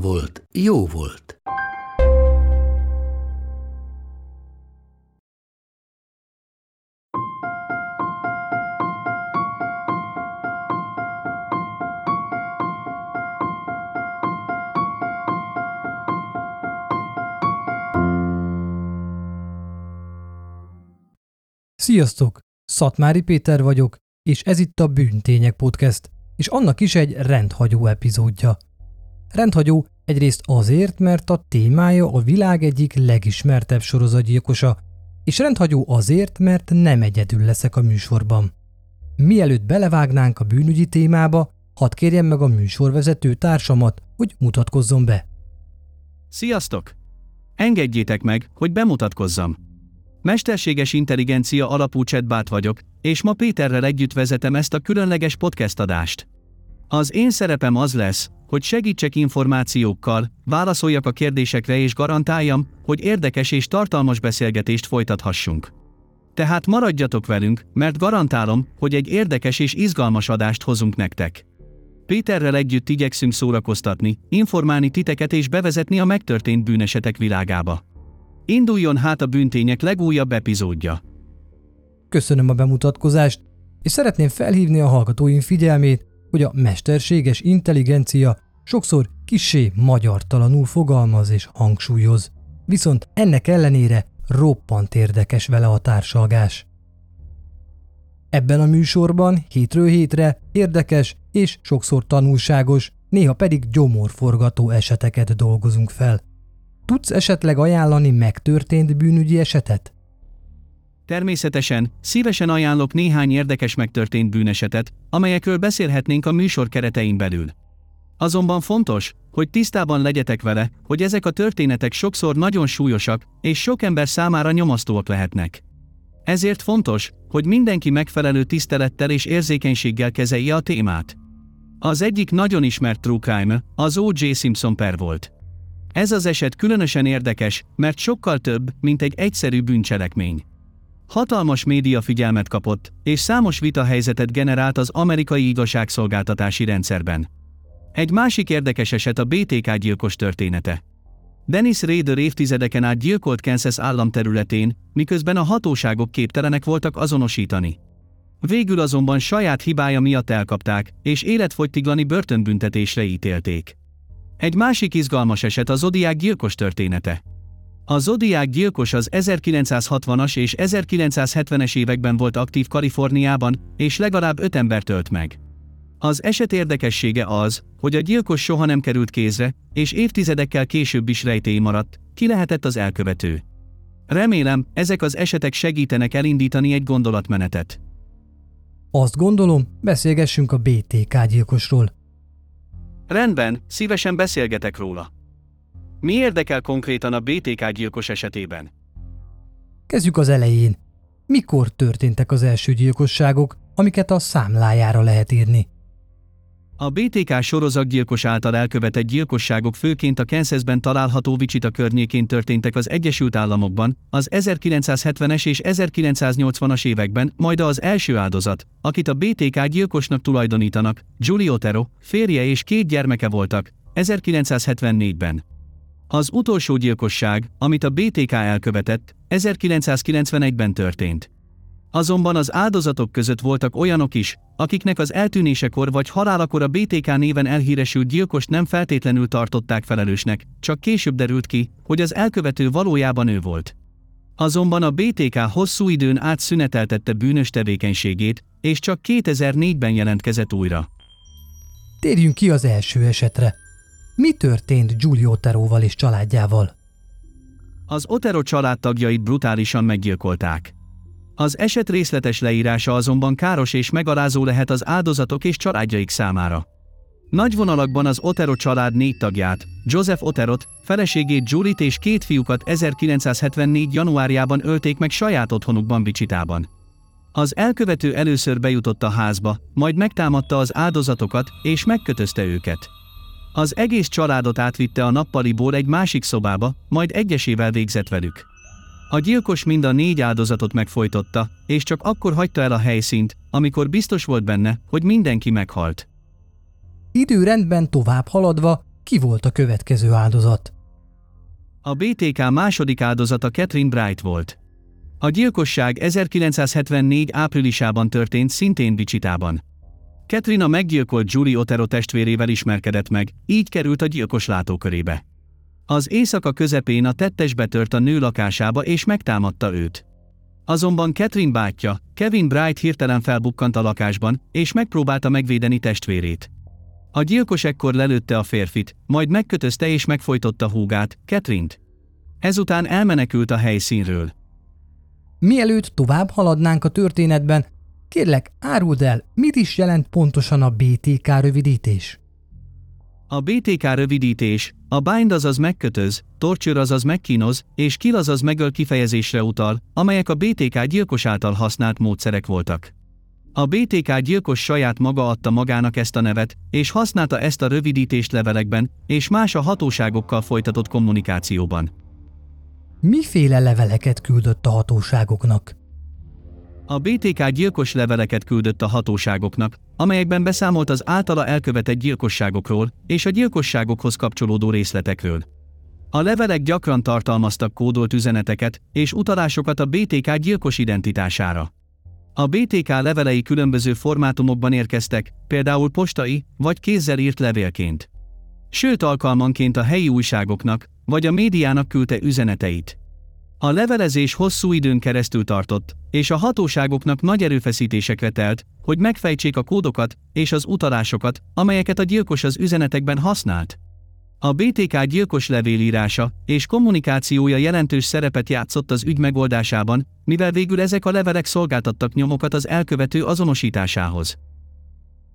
volt, jó volt. Sziasztok! Szatmári Péter vagyok, és ez itt a Bűntények Podcast, és annak is egy rendhagyó epizódja. Rendhagyó egyrészt azért, mert a témája a világ egyik legismertebb sorozatgyilkosa, és rendhagyó azért, mert nem egyedül leszek a műsorban. Mielőtt belevágnánk a bűnügyi témába, hadd kérjem meg a műsorvezető társamat, hogy mutatkozzon be. Sziasztok! Engedjétek meg, hogy bemutatkozzam. Mesterséges intelligencia alapú chatbot vagyok, és ma Péterrel együtt vezetem ezt a különleges podcast adást. Az én szerepem az lesz, hogy segítsek információkkal, válaszoljak a kérdésekre és garantáljam, hogy érdekes és tartalmas beszélgetést folytathassunk. Tehát maradjatok velünk, mert garantálom, hogy egy érdekes és izgalmas adást hozunk nektek. Péterrel együtt igyekszünk szórakoztatni, informálni titeket és bevezetni a megtörtént bűnesetek világába. Induljon hát a bűntények legújabb epizódja. Köszönöm a bemutatkozást, és szeretném felhívni a hallgatóim figyelmét, hogy a mesterséges intelligencia sokszor kisé magyartalanul fogalmaz és hangsúlyoz. Viszont ennek ellenére roppant érdekes vele a társalgás. Ebben a műsorban hétről hétre érdekes és sokszor tanulságos, néha pedig gyomorforgató eseteket dolgozunk fel. Tudsz esetleg ajánlani megtörtént bűnügyi esetet? Természetesen, szívesen ajánlok néhány érdekes megtörtént bűnesetet, amelyekről beszélhetnénk a műsor keretein belül. Azonban fontos, hogy tisztában legyetek vele, hogy ezek a történetek sokszor nagyon súlyosak, és sok ember számára nyomasztóak lehetnek. Ezért fontos, hogy mindenki megfelelő tisztelettel és érzékenységgel kezelje a témát. Az egyik nagyon ismert true crime, az O.J. Simpson per volt. Ez az eset különösen érdekes, mert sokkal több, mint egy egyszerű bűncselekmény. Hatalmas média figyelmet kapott, és számos vita helyzetet generált az amerikai igazságszolgáltatási rendszerben. Egy másik érdekes eset a BTK gyilkos története. Dennis Rader évtizedeken át gyilkolt Kansas állam területén, miközben a hatóságok képtelenek voltak azonosítani. Végül azonban saját hibája miatt elkapták, és életfogytiglani börtönbüntetésre ítélték. Egy másik izgalmas eset a Zodiák gyilkos története. A Zodiák gyilkos az 1960-as és 1970-es években volt aktív Kaliforniában, és legalább öt ember tölt meg. Az eset érdekessége az, hogy a gyilkos soha nem került kézre, és évtizedekkel később is rejtély maradt, ki lehetett az elkövető. Remélem, ezek az esetek segítenek elindítani egy gondolatmenetet. Azt gondolom, beszélgessünk a BTK gyilkosról. Rendben, szívesen beszélgetek róla. Mi érdekel konkrétan a BTK gyilkos esetében? Kezdjük az elején. Mikor történtek az első gyilkosságok, amiket a számlájára lehet írni? A BTK sorozatgyilkos által elkövetett gyilkosságok főként a Kansasben található Wichita környékén történtek az Egyesült Államokban, az 1970-es és 1980-as években, majd az első áldozat, akit a BTK gyilkosnak tulajdonítanak, Giulio Otero, férje és két gyermeke voltak, 1974-ben. Az utolsó gyilkosság, amit a BTK elkövetett, 1991-ben történt. Azonban az áldozatok között voltak olyanok is, akiknek az eltűnésekor vagy halálakor a BTK néven elhíresült gyilkost nem feltétlenül tartották felelősnek, csak később derült ki, hogy az elkövető valójában ő volt. Azonban a BTK hosszú időn át szüneteltette bűnös tevékenységét, és csak 2004-ben jelentkezett újra. Térjünk ki az első esetre. Mi történt Giulio Teróval és családjával? Az Otero családtagjait brutálisan meggyilkolták. Az eset részletes leírása azonban káros és megalázó lehet az áldozatok és családjaik számára. Nagy vonalakban az Otero család négy tagját, Joseph Oterot, feleségét Julit és két fiúkat 1974. januárjában ölték meg saját otthonukban Bicsitában. Az elkövető először bejutott a házba, majd megtámadta az áldozatokat és megkötözte őket. Az egész családot átvitte a nappaliból egy másik szobába, majd egyesével végzett velük. A gyilkos mind a négy áldozatot megfojtotta, és csak akkor hagyta el a helyszínt, amikor biztos volt benne, hogy mindenki meghalt. Időrendben tovább haladva, ki volt a következő áldozat? A BTK második áldozata Catherine Bright volt. A gyilkosság 1974. áprilisában történt szintén Bicsitában. Catherine a meggyilkolt Julie Otero testvérével ismerkedett meg, így került a gyilkos látókörébe. Az éjszaka közepén a tettes betört a nő lakásába és megtámadta őt. Azonban Catherine bátyja, Kevin Bright hirtelen felbukkant a lakásban, és megpróbálta megvédeni testvérét. A gyilkos ekkor lelőtte a férfit, majd megkötözte és megfojtotta húgát, Catherine-t. Ezután elmenekült a helyszínről. Mielőtt tovább haladnánk a történetben, kérlek áruld el, mit is jelent pontosan a BTK rövidítés? A BTK rövidítés, a bind azaz megkötöz, torture azaz megkínoz, és kill azaz megöl kifejezésre utal, amelyek a BTK gyilkos által használt módszerek voltak. A BTK gyilkos saját maga adta magának ezt a nevet, és használta ezt a rövidítést levelekben, és más a hatóságokkal folytatott kommunikációban. Miféle leveleket küldött a hatóságoknak? A BTK gyilkos leveleket küldött a hatóságoknak, amelyekben beszámolt az általa elkövetett gyilkosságokról és a gyilkosságokhoz kapcsolódó részletekről. A levelek gyakran tartalmaztak kódolt üzeneteket és utalásokat a BTK gyilkos identitására. A BTK levelei különböző formátumokban érkeztek, például postai vagy kézzel írt levélként. Sőt alkalmanként a helyi újságoknak vagy a médiának küldte üzeneteit. A levelezés hosszú időn keresztül tartott, és a hatóságoknak nagy erőfeszítésekre telt, hogy megfejtsék a kódokat és az utalásokat, amelyeket a gyilkos az üzenetekben használt. A BTK gyilkos levélírása és kommunikációja jelentős szerepet játszott az ügy megoldásában, mivel végül ezek a levelek szolgáltattak nyomokat az elkövető azonosításához.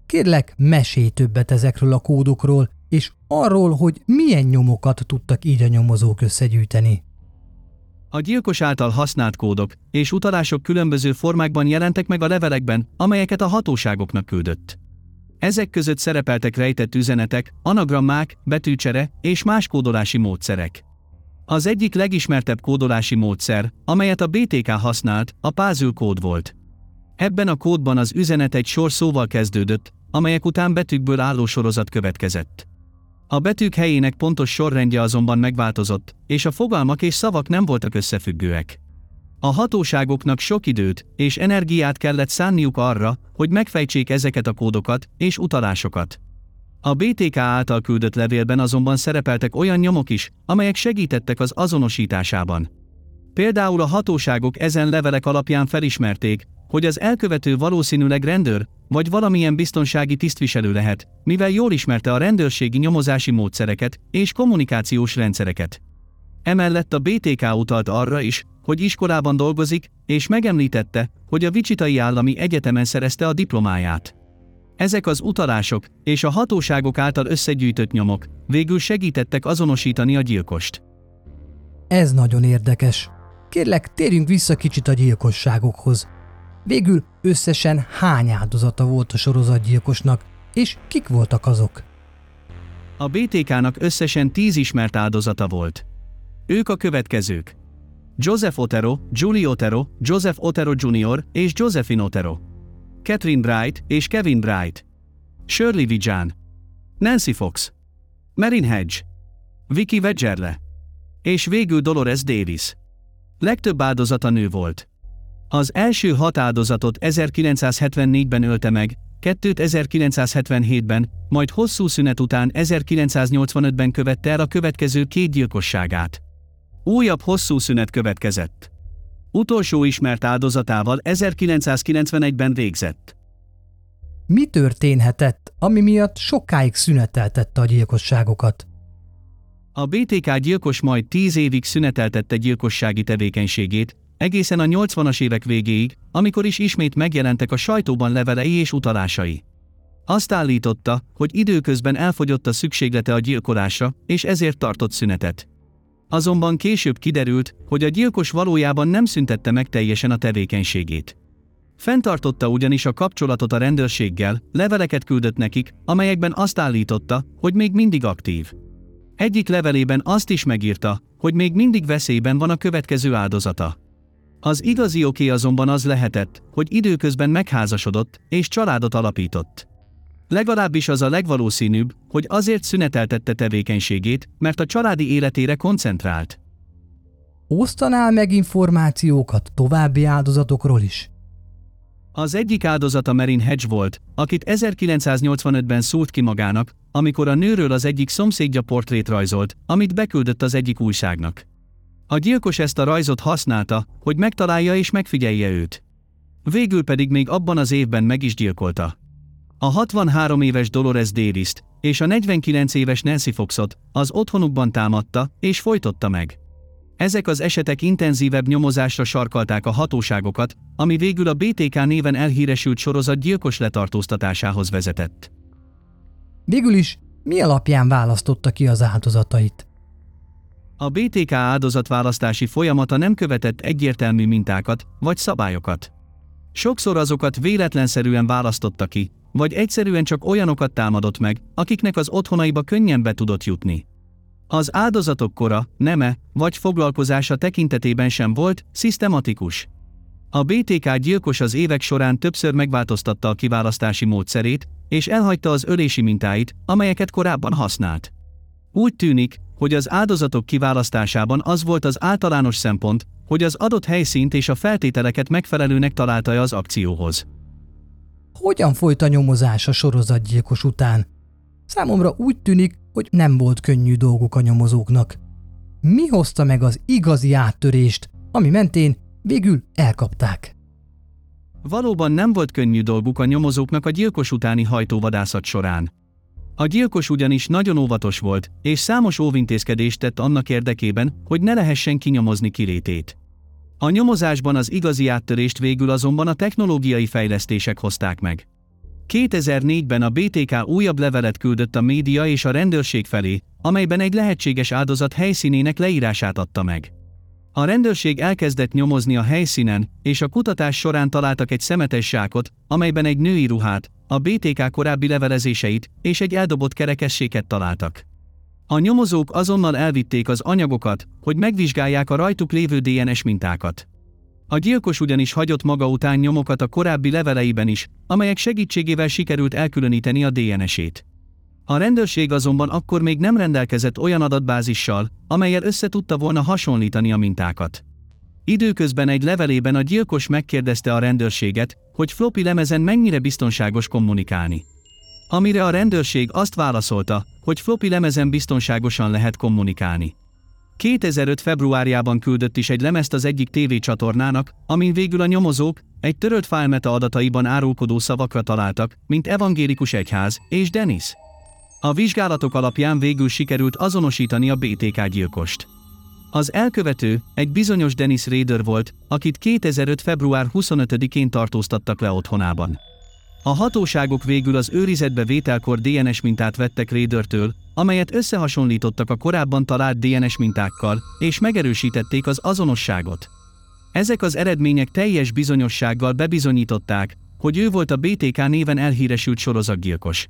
Kérlek, mesélj többet ezekről a kódokról, és arról, hogy milyen nyomokat tudtak így a nyomozók összegyűjteni. A gyilkos által használt kódok és utalások különböző formákban jelentek meg a levelekben, amelyeket a hatóságoknak küldött. Ezek között szerepeltek rejtett üzenetek, anagrammák, betűcsere és más kódolási módszerek. Az egyik legismertebb kódolási módszer, amelyet a BTK használt, a Puzzle kód volt. Ebben a kódban az üzenet egy sor szóval kezdődött, amelyek után betűkből álló sorozat következett. A betűk helyének pontos sorrendje azonban megváltozott, és a fogalmak és szavak nem voltak összefüggőek. A hatóságoknak sok időt és energiát kellett szánniuk arra, hogy megfejtsék ezeket a kódokat és utalásokat. A BTK által küldött levélben azonban szerepeltek olyan nyomok is, amelyek segítettek az azonosításában. Például a hatóságok ezen levelek alapján felismerték, hogy az elkövető valószínűleg rendőr, vagy valamilyen biztonsági tisztviselő lehet, mivel jól ismerte a rendőrségi nyomozási módszereket és kommunikációs rendszereket. Emellett a BTK utalt arra is, hogy iskolában dolgozik, és megemlítette, hogy a Vicsitai Állami Egyetemen szerezte a diplomáját. Ezek az utalások és a hatóságok által összegyűjtött nyomok végül segítettek azonosítani a gyilkost. Ez nagyon érdekes. Kérlek, térjünk vissza kicsit a gyilkosságokhoz. Végül összesen hány áldozata volt a sorozatgyilkosnak, és kik voltak azok? A BTK-nak összesen 10 ismert áldozata volt. Ők a következők. Joseph Otero, Julie Otero, Joseph Otero Jr. és Josephine Otero. Catherine Bright és Kevin Bright. Shirley Vijan. Nancy Fox. Marin Hedge. Vicky Wedgerle. És végül Dolores Davis. Legtöbb áldozata nő volt. Az első hat áldozatot 1974-ben ölte meg, kettőt 1977-ben, majd hosszú szünet után 1985-ben követte el a következő két gyilkosságát. Újabb hosszú szünet következett. Utolsó ismert áldozatával 1991-ben végzett. Mi történhetett, ami miatt sokáig szüneteltette a gyilkosságokat? A BTK gyilkos majd 10 évig szüneteltette gyilkossági tevékenységét, egészen a 80-as évek végéig, amikor is ismét megjelentek a sajtóban levelei és utalásai. Azt állította, hogy időközben elfogyott a szükséglete a gyilkolásra, és ezért tartott szünetet. Azonban később kiderült, hogy a gyilkos valójában nem szüntette meg teljesen a tevékenységét. Fentartotta ugyanis a kapcsolatot a rendőrséggel, leveleket küldött nekik, amelyekben azt állította, hogy még mindig aktív. Egyik levelében azt is megírta, hogy még mindig veszélyben van a következő áldozata. Az igazi oké azonban az lehetett, hogy időközben megházasodott és családot alapított. Legalábbis az a legvalószínűbb, hogy azért szüneteltette tevékenységét, mert a családi életére koncentrált. Osztanál meg információkat további áldozatokról is? Az egyik áldozata Merin Hedge volt, akit 1985-ben szólt ki magának, amikor a nőről az egyik szomszédja portrét rajzolt, amit beküldött az egyik újságnak. A gyilkos ezt a rajzot használta, hogy megtalálja és megfigyelje őt. Végül pedig még abban az évben meg is gyilkolta. A 63 éves Dolores davis és a 49 éves Nancy Foxot az otthonukban támadta és folytotta meg. Ezek az esetek intenzívebb nyomozásra sarkalták a hatóságokat, ami végül a BTK néven elhíresült sorozat gyilkos letartóztatásához vezetett. Végül is mi alapján választotta ki az áldozatait? A BTK áldozatválasztási folyamata nem követett egyértelmű mintákat vagy szabályokat. Sokszor azokat véletlenszerűen választotta ki, vagy egyszerűen csak olyanokat támadott meg, akiknek az otthonaiba könnyen be tudott jutni. Az áldozatok kora, neme vagy foglalkozása tekintetében sem volt szisztematikus. A BTK gyilkos az évek során többször megváltoztatta a kiválasztási módszerét, és elhagyta az ölési mintáit, amelyeket korábban használt. Úgy tűnik, hogy az áldozatok kiválasztásában az volt az általános szempont, hogy az adott helyszínt és a feltételeket megfelelőnek találta az akcióhoz. Hogyan folyt a nyomozás a sorozatgyilkos után? Számomra úgy tűnik, hogy nem volt könnyű dolguk a nyomozóknak. Mi hozta meg az igazi áttörést, ami mentén végül elkapták? Valóban nem volt könnyű dolguk a nyomozóknak a gyilkos utáni hajtóvadászat során. A gyilkos ugyanis nagyon óvatos volt, és számos óvintézkedést tett annak érdekében, hogy ne lehessen kinyomozni kilétét. A nyomozásban az igazi áttörést végül azonban a technológiai fejlesztések hozták meg. 2004-ben a BTK újabb levelet küldött a média és a rendőrség felé, amelyben egy lehetséges áldozat helyszínének leírását adta meg. A rendőrség elkezdett nyomozni a helyszínen, és a kutatás során találtak egy szemetes zsákot, amelyben egy női ruhát, a BTK korábbi levelezéseit és egy eldobott kerekességet találtak. A nyomozók azonnal elvitték az anyagokat, hogy megvizsgálják a rajtuk lévő DNS mintákat. A gyilkos ugyanis hagyott maga után nyomokat a korábbi leveleiben is, amelyek segítségével sikerült elkülöníteni a DNS-ét. A rendőrség azonban akkor még nem rendelkezett olyan adatbázissal, amelyel össze tudta volna hasonlítani a mintákat. Időközben egy levelében a gyilkos megkérdezte a rendőrséget, hogy floppy lemezen mennyire biztonságos kommunikálni. Amire a rendőrség azt válaszolta, hogy floppy lemezen biztonságosan lehet kommunikálni. 2005. februárjában küldött is egy lemezt az egyik tévécsatornának, amin végül a nyomozók egy törölt fájlmeta adataiban árulkodó szavakra találtak, mint evangélikus egyház és Dennis. A vizsgálatok alapján végül sikerült azonosítani a BTK gyilkost. Az elkövető egy bizonyos Dennis Rader volt, akit 2005. február 25-én tartóztattak le otthonában. A hatóságok végül az őrizetbe vételkor DNS mintát vettek Raidertől, amelyet összehasonlítottak a korábban talált DNS mintákkal, és megerősítették az azonosságot. Ezek az eredmények teljes bizonyossággal bebizonyították, hogy ő volt a BTK néven elhíresült sorozatgyilkos.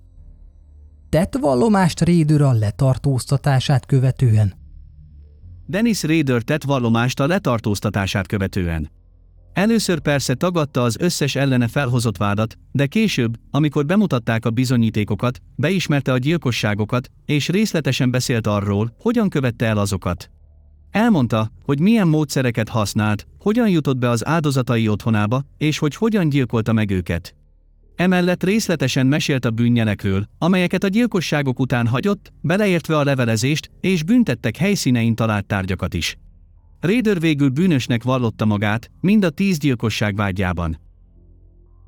Tett vallomást Raider a letartóztatását követően? Dennis Rader tett vallomást a letartóztatását követően. Először persze tagadta az összes ellene felhozott vádat, de később, amikor bemutatták a bizonyítékokat, beismerte a gyilkosságokat, és részletesen beszélt arról, hogyan követte el azokat. Elmondta, hogy milyen módszereket használt, hogyan jutott be az áldozatai otthonába, és hogy hogyan gyilkolta meg őket. Emellett részletesen mesélt a bűnjelekről, amelyeket a gyilkosságok után hagyott, beleértve a levelezést és büntettek helyszínein talált tárgyakat is. Raider végül bűnösnek vallotta magát, mind a tíz gyilkosság vágyában.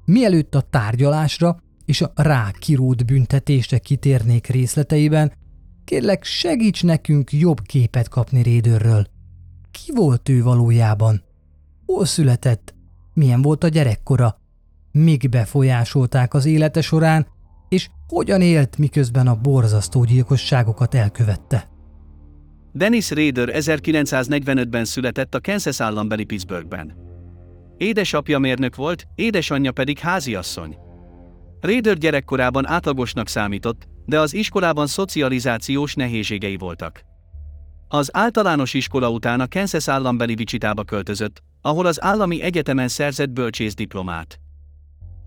Mielőtt a tárgyalásra és a rá kirót büntetésre kitérnék részleteiben, kérlek segíts nekünk jobb képet kapni Raiderről. Ki volt ő valójában? hol született, milyen volt a gyerekkora, mik befolyásolták az élete során, és hogyan élt, miközben a borzasztó gyilkosságokat elkövette. Dennis Rader 1945-ben született a Kansas állambeli Pittsburghben. Édesapja mérnök volt, édesanyja pedig háziasszony. Rader gyerekkorában átlagosnak számított, de az iskolában szocializációs nehézségei voltak. Az általános iskola után a Kansas állambeli Vicsitába költözött, ahol az állami egyetemen szerzett bölcsész diplomát.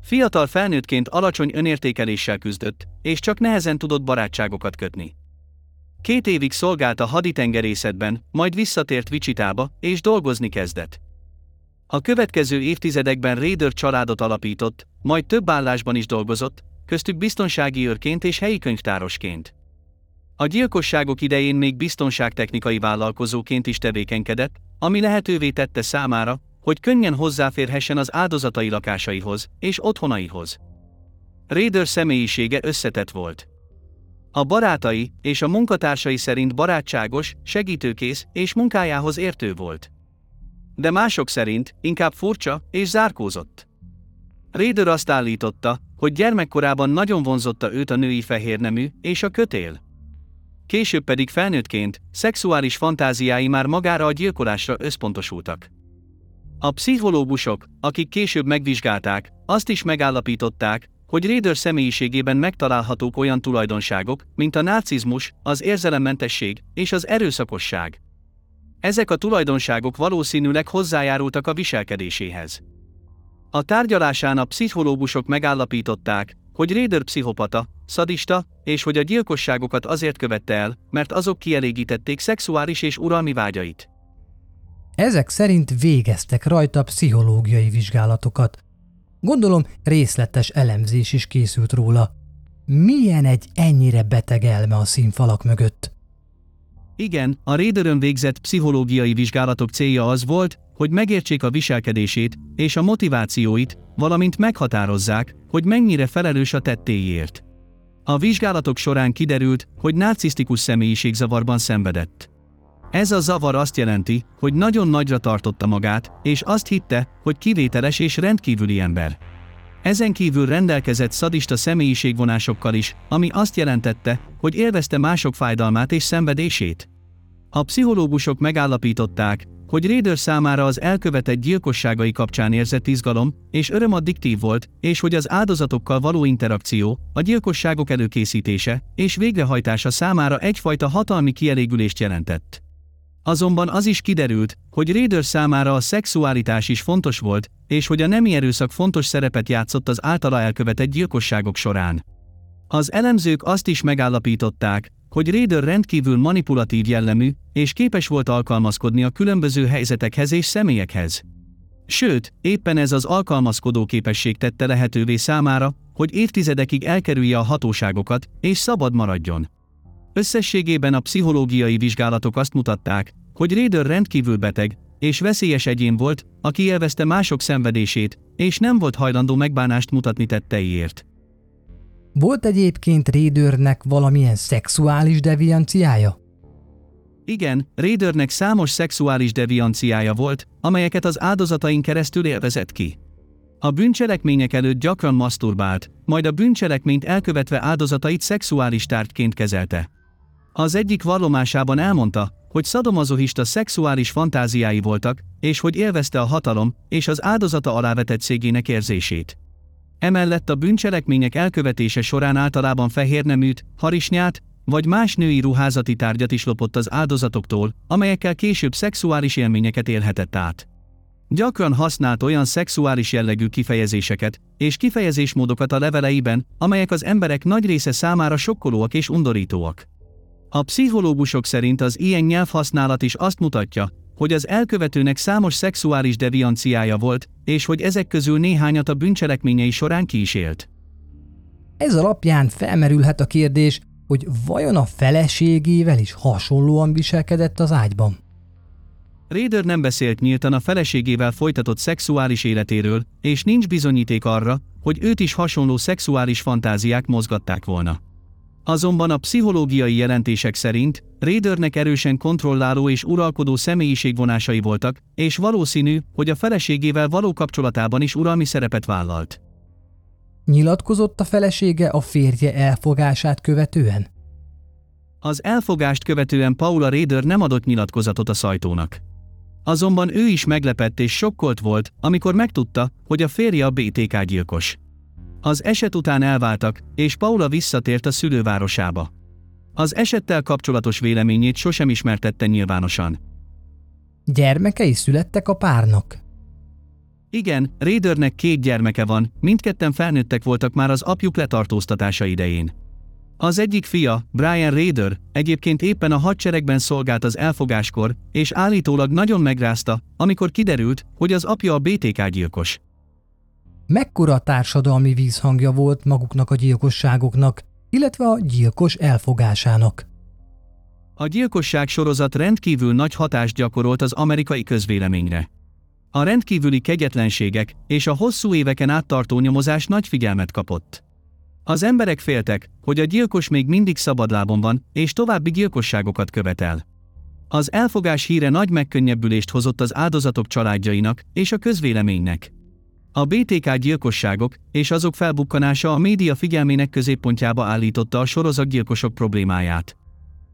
Fiatal felnőttként alacsony önértékeléssel küzdött, és csak nehezen tudott barátságokat kötni. Két évig szolgált a haditengerészetben, majd visszatért Vicsitába, és dolgozni kezdett. A következő évtizedekben Raider családot alapított, majd több állásban is dolgozott, köztük biztonsági őrként és helyi könyvtárosként. A gyilkosságok idején még biztonságtechnikai vállalkozóként is tevékenykedett, ami lehetővé tette számára, hogy könnyen hozzáférhessen az áldozatai lakásaihoz és otthonaihoz. Raider személyisége összetett volt. A barátai és a munkatársai szerint barátságos, segítőkész és munkájához értő volt. De mások szerint inkább furcsa és zárkózott. Raider azt állította, hogy gyermekkorában nagyon vonzotta őt a női fehérnemű és a kötél. Később pedig felnőttként, szexuális fantáziái már magára a gyilkolásra összpontosultak. A pszichológusok, akik később megvizsgálták, azt is megállapították, hogy Raider személyiségében megtalálhatók olyan tulajdonságok, mint a narcizmus, az érzelemmentesség és az erőszakosság. Ezek a tulajdonságok valószínűleg hozzájárultak a viselkedéséhez. A tárgyalásán a pszichológusok megállapították, hogy Raider pszichopata, szadista, és hogy a gyilkosságokat azért követte el, mert azok kielégítették szexuális és uralmi vágyait. Ezek szerint végeztek rajta pszichológiai vizsgálatokat. Gondolom részletes elemzés is készült róla. Milyen egy ennyire beteg elme a színfalak mögött? Igen, a Raiderön végzett pszichológiai vizsgálatok célja az volt, hogy megértsék a viselkedését és a motivációit, valamint meghatározzák, hogy mennyire felelős a tettéért. A vizsgálatok során kiderült, hogy narcisztikus személyiségzavarban szenvedett. Ez a zavar azt jelenti, hogy nagyon nagyra tartotta magát, és azt hitte, hogy kivételes és rendkívüli ember. Ezen kívül rendelkezett szadista személyiségvonásokkal is, ami azt jelentette, hogy élvezte mások fájdalmát és szenvedését. A pszichológusok megállapították, hogy Raider számára az elkövetett gyilkosságai kapcsán érzett izgalom és öröm addiktív volt, és hogy az áldozatokkal való interakció, a gyilkosságok előkészítése és végrehajtása számára egyfajta hatalmi kielégülést jelentett. Azonban az is kiderült, hogy Raider számára a szexualitás is fontos volt, és hogy a nemi erőszak fontos szerepet játszott az általa elkövetett gyilkosságok során. Az elemzők azt is megállapították, hogy Raider rendkívül manipulatív jellemű, és képes volt alkalmazkodni a különböző helyzetekhez és személyekhez. Sőt, éppen ez az alkalmazkodó képesség tette lehetővé számára, hogy évtizedekig elkerülje a hatóságokat, és szabad maradjon. Összességében a pszichológiai vizsgálatok azt mutatták, hogy Raider rendkívül beteg, és veszélyes egyén volt, aki élvezte mások szenvedését, és nem volt hajlandó megbánást mutatni tetteiért. Volt egyébként Raidernek valamilyen szexuális devianciája? Igen, Raidernek számos szexuális devianciája volt, amelyeket az áldozatain keresztül élvezett ki. A bűncselekmények előtt gyakran maszturbált, majd a bűncselekményt elkövetve áldozatait szexuális tárgyként kezelte. Az egyik vallomásában elmondta, hogy szadomazohista szexuális fantáziái voltak, és hogy élvezte a hatalom és az áldozata alávetettségének érzését. Emellett a bűncselekmények elkövetése során általában fehér neműt, harisnyát, vagy más női ruházati tárgyat is lopott az áldozatoktól, amelyekkel később szexuális élményeket élhetett át. Gyakran használt olyan szexuális jellegű kifejezéseket és kifejezésmódokat a leveleiben, amelyek az emberek nagy része számára sokkolóak és undorítóak. A pszichológusok szerint az ilyen nyelvhasználat is azt mutatja, hogy az elkövetőnek számos szexuális devianciája volt, és hogy ezek közül néhányat a bűncselekményei során ki is élt. Ez alapján felmerülhet a kérdés, hogy vajon a feleségével is hasonlóan viselkedett az ágyban. Raider nem beszélt nyíltan a feleségével folytatott szexuális életéről, és nincs bizonyíték arra, hogy őt is hasonló szexuális fantáziák mozgatták volna. Azonban a pszichológiai jelentések szerint Raidernek erősen kontrolláló és uralkodó személyiségvonásai voltak, és valószínű, hogy a feleségével való kapcsolatában is uralmi szerepet vállalt. Nyilatkozott a felesége a férje elfogását követően? Az elfogást követően Paula Raider nem adott nyilatkozatot a sajtónak. Azonban ő is meglepett és sokkolt volt, amikor megtudta, hogy a férje a BTK gyilkos. Az eset után elváltak, és Paula visszatért a szülővárosába. Az esettel kapcsolatos véleményét sosem ismertette nyilvánosan. Gyermekei születtek a párnak? Igen, Raidernek két gyermeke van, mindketten felnőttek voltak már az apjuk letartóztatása idején. Az egyik fia, Brian Raider, egyébként éppen a hadseregben szolgált az elfogáskor, és állítólag nagyon megrázta, amikor kiderült, hogy az apja a BTK gyilkos. Mekkora társadalmi vízhangja volt maguknak a gyilkosságoknak, illetve a gyilkos elfogásának? A gyilkosság sorozat rendkívül nagy hatást gyakorolt az amerikai közvéleményre. A rendkívüli kegyetlenségek és a hosszú éveken áttartó nyomozás nagy figyelmet kapott. Az emberek féltek, hogy a gyilkos még mindig szabadlábon van, és további gyilkosságokat követel. Az elfogás híre nagy megkönnyebbülést hozott az áldozatok családjainak és a közvéleménynek. A BTK gyilkosságok és azok felbukkanása a média figyelmének középpontjába állította a sorozatgyilkosok problémáját.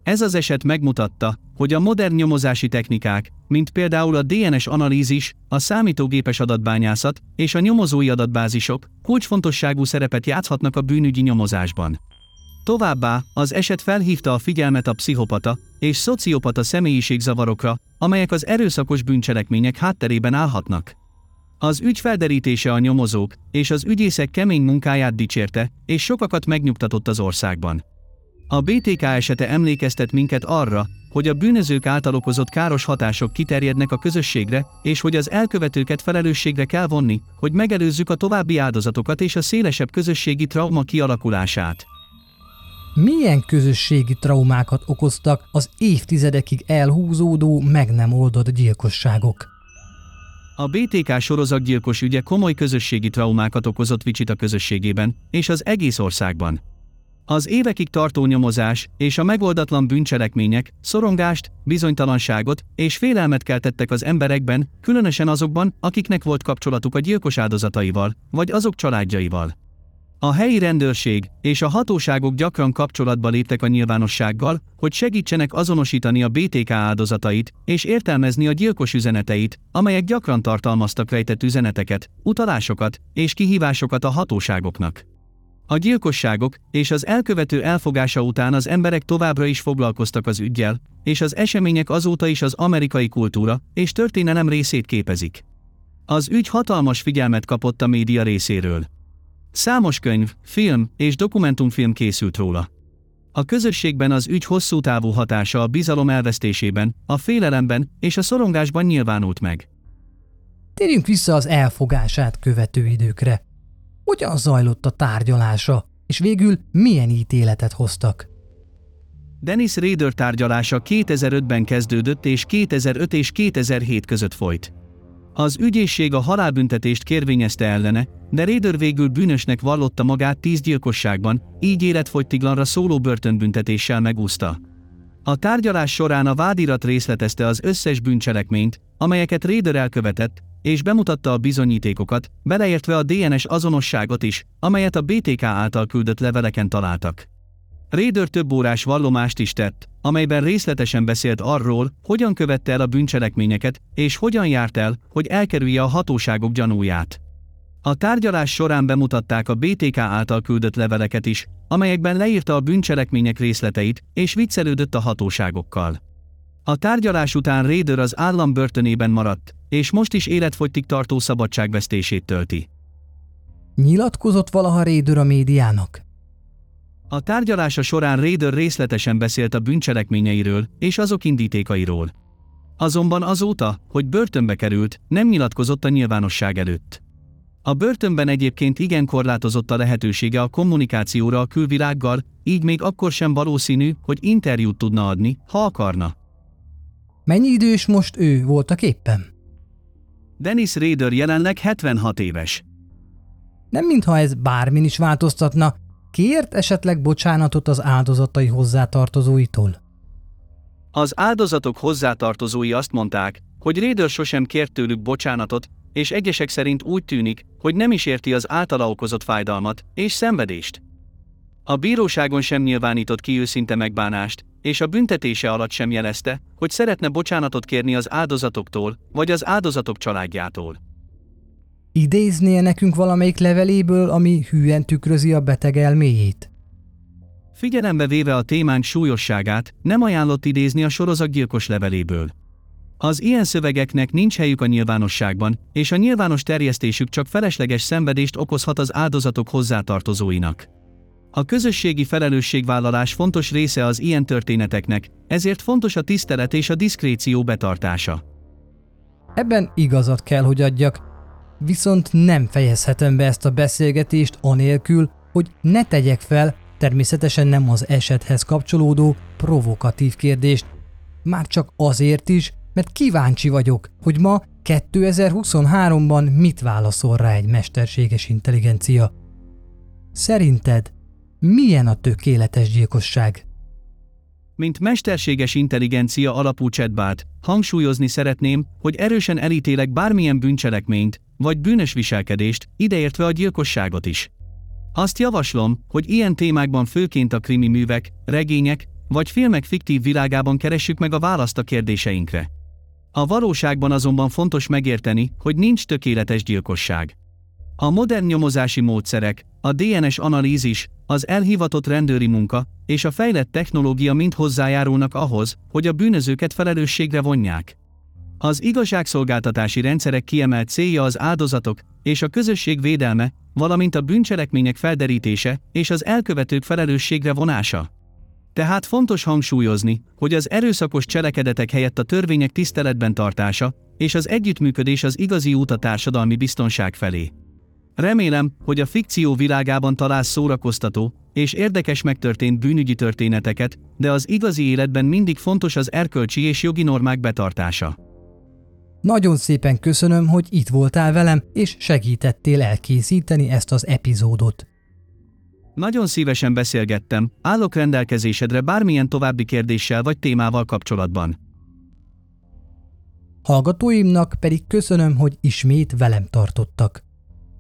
Ez az eset megmutatta, hogy a modern nyomozási technikák, mint például a DNS analízis, a számítógépes adatbányászat és a nyomozói adatbázisok kulcsfontosságú szerepet játszhatnak a bűnügyi nyomozásban. Továbbá, az eset felhívta a figyelmet a pszichopata és szociopata személyiségzavarokra, amelyek az erőszakos bűncselekmények hátterében állhatnak. Az ügy felderítése a nyomozók és az ügyészek kemény munkáját dicsérte, és sokakat megnyugtatott az országban. A BTK esete emlékeztet minket arra, hogy a bűnözők által okozott káros hatások kiterjednek a közösségre, és hogy az elkövetőket felelősségre kell vonni, hogy megelőzzük a további áldozatokat és a szélesebb közösségi trauma kialakulását. Milyen közösségi traumákat okoztak az évtizedekig elhúzódó, meg nem oldott gyilkosságok? A BTK sorozatgyilkos ügye komoly közösségi traumákat okozott Vicsita közösségében és az egész országban. Az évekig tartó nyomozás és a megoldatlan bűncselekmények szorongást, bizonytalanságot és félelmet keltettek az emberekben, különösen azokban, akiknek volt kapcsolatuk a gyilkos áldozataival, vagy azok családjaival. A helyi rendőrség és a hatóságok gyakran kapcsolatba léptek a nyilvánossággal, hogy segítsenek azonosítani a BTK áldozatait és értelmezni a gyilkos üzeneteit, amelyek gyakran tartalmaztak rejtett üzeneteket, utalásokat és kihívásokat a hatóságoknak. A gyilkosságok és az elkövető elfogása után az emberek továbbra is foglalkoztak az ügyjel, és az események azóta is az amerikai kultúra és történelem részét képezik. Az ügy hatalmas figyelmet kapott a média részéről. Számos könyv, film és dokumentumfilm készült róla. A közösségben az ügy hosszú távú hatása a bizalom elvesztésében, a félelemben és a szorongásban nyilvánult meg. Térjünk vissza az elfogását követő időkre. Hogyan zajlott a tárgyalása, és végül milyen ítéletet hoztak? Dennis Rader tárgyalása 2005-ben kezdődött és 2005 és 2007 között folyt. Az ügyészség a halálbüntetést kérvényezte ellene, de Rader végül bűnösnek vallotta magát tíz gyilkosságban, így életfogytiglanra szóló börtönbüntetéssel megúszta. A tárgyalás során a vádirat részletezte az összes bűncselekményt, amelyeket Rader elkövetett, és bemutatta a bizonyítékokat, beleértve a DNS azonosságot is, amelyet a BTK által küldött leveleken találtak. Raider több órás vallomást is tett, amelyben részletesen beszélt arról, hogyan követte el a bűncselekményeket, és hogyan járt el, hogy elkerülje a hatóságok gyanúját. A tárgyalás során bemutatták a BTK által küldött leveleket is, amelyekben leírta a bűncselekmények részleteit, és viccelődött a hatóságokkal. A tárgyalás után Raider az állam börtönében maradt, és most is életfogytig tartó szabadságvesztését tölti. Nyilatkozott valaha Raider a médiának? A tárgyalása során Raider részletesen beszélt a bűncselekményeiről és azok indítékairól. Azonban azóta, hogy börtönbe került, nem nyilatkozott a nyilvánosság előtt. A börtönben egyébként igen korlátozott a lehetősége a kommunikációra a külvilággal, így még akkor sem valószínű, hogy interjút tudna adni, ha akarna. Mennyi idős most ő voltak éppen? Dennis Rader jelenleg 76 éves. Nem mintha ez bármin is változtatna, kért esetleg bocsánatot az áldozatai hozzátartozóitól? Az áldozatok hozzátartozói azt mondták, hogy Raider sosem kért tőlük bocsánatot, és egyesek szerint úgy tűnik, hogy nem is érti az általa okozott fájdalmat és szenvedést. A bíróságon sem nyilvánított ki őszinte megbánást, és a büntetése alatt sem jelezte, hogy szeretne bocsánatot kérni az áldozatoktól, vagy az áldozatok családjától. Idéznie nekünk valamelyik leveléből, ami hűen tükrözi a beteg elméjét? Figyelembe véve a témánk súlyosságát, nem ajánlott idézni a sorozatgyilkos leveléből. Az ilyen szövegeknek nincs helyük a nyilvánosságban, és a nyilvános terjesztésük csak felesleges szenvedést okozhat az áldozatok hozzátartozóinak. A közösségi felelősségvállalás fontos része az ilyen történeteknek, ezért fontos a tisztelet és a diszkréció betartása. Ebben igazat kell, hogy adjak, viszont nem fejezhetem be ezt a beszélgetést anélkül, hogy ne tegyek fel, természetesen nem az esethez kapcsolódó, provokatív kérdést, már csak azért is, mert kíváncsi vagyok, hogy ma 2023-ban mit válaszol rá egy mesterséges intelligencia. Szerinted milyen a tökéletes gyilkosság? Mint mesterséges intelligencia alapú chatbot, hangsúlyozni szeretném, hogy erősen elítélek bármilyen bűncselekményt, vagy bűnös viselkedést, ideértve a gyilkosságot is. Azt javaslom, hogy ilyen témákban főként a krimi művek, regények, vagy filmek fiktív világában keressük meg a választ a kérdéseinkre. A valóságban azonban fontos megérteni, hogy nincs tökéletes gyilkosság. A modern nyomozási módszerek, a DNS analízis, az elhivatott rendőri munka és a fejlett technológia mind hozzájárulnak ahhoz, hogy a bűnözőket felelősségre vonják. Az igazságszolgáltatási rendszerek kiemelt célja az áldozatok és a közösség védelme, valamint a bűncselekmények felderítése és az elkövetők felelősségre vonása. Tehát fontos hangsúlyozni, hogy az erőszakos cselekedetek helyett a törvények tiszteletben tartása és az együttműködés az igazi út a társadalmi biztonság felé. Remélem, hogy a fikció világában találsz szórakoztató és érdekes megtörtént bűnügyi történeteket, de az igazi életben mindig fontos az erkölcsi és jogi normák betartása. Nagyon szépen köszönöm, hogy itt voltál velem, és segítettél elkészíteni ezt az epizódot. Nagyon szívesen beszélgettem, állok rendelkezésedre bármilyen további kérdéssel vagy témával kapcsolatban. Hallgatóimnak pedig köszönöm, hogy ismét velem tartottak.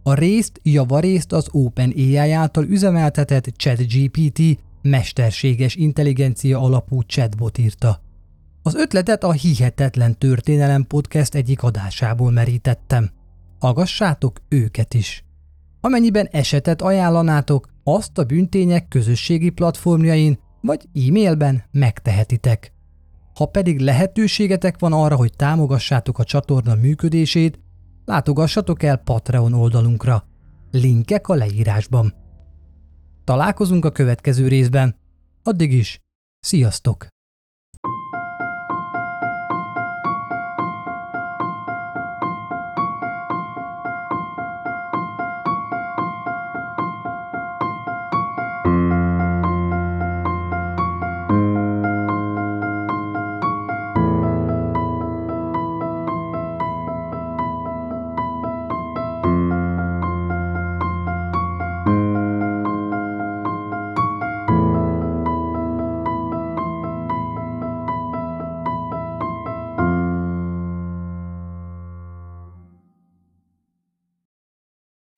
A részt javarészt az OpenAI által üzemeltetett ChatGPT mesterséges intelligencia alapú chatbot írta. Az ötletet a Hihetetlen Történelem podcast egyik adásából merítettem. Hallgassátok őket is. Amennyiben esetet ajánlanátok, azt a büntények közösségi platformjain vagy e-mailben megtehetitek. Ha pedig lehetőségetek van arra, hogy támogassátok a csatorna működését, látogassatok el Patreon oldalunkra. Linkek a leírásban. Találkozunk a következő részben. Addig is, sziasztok!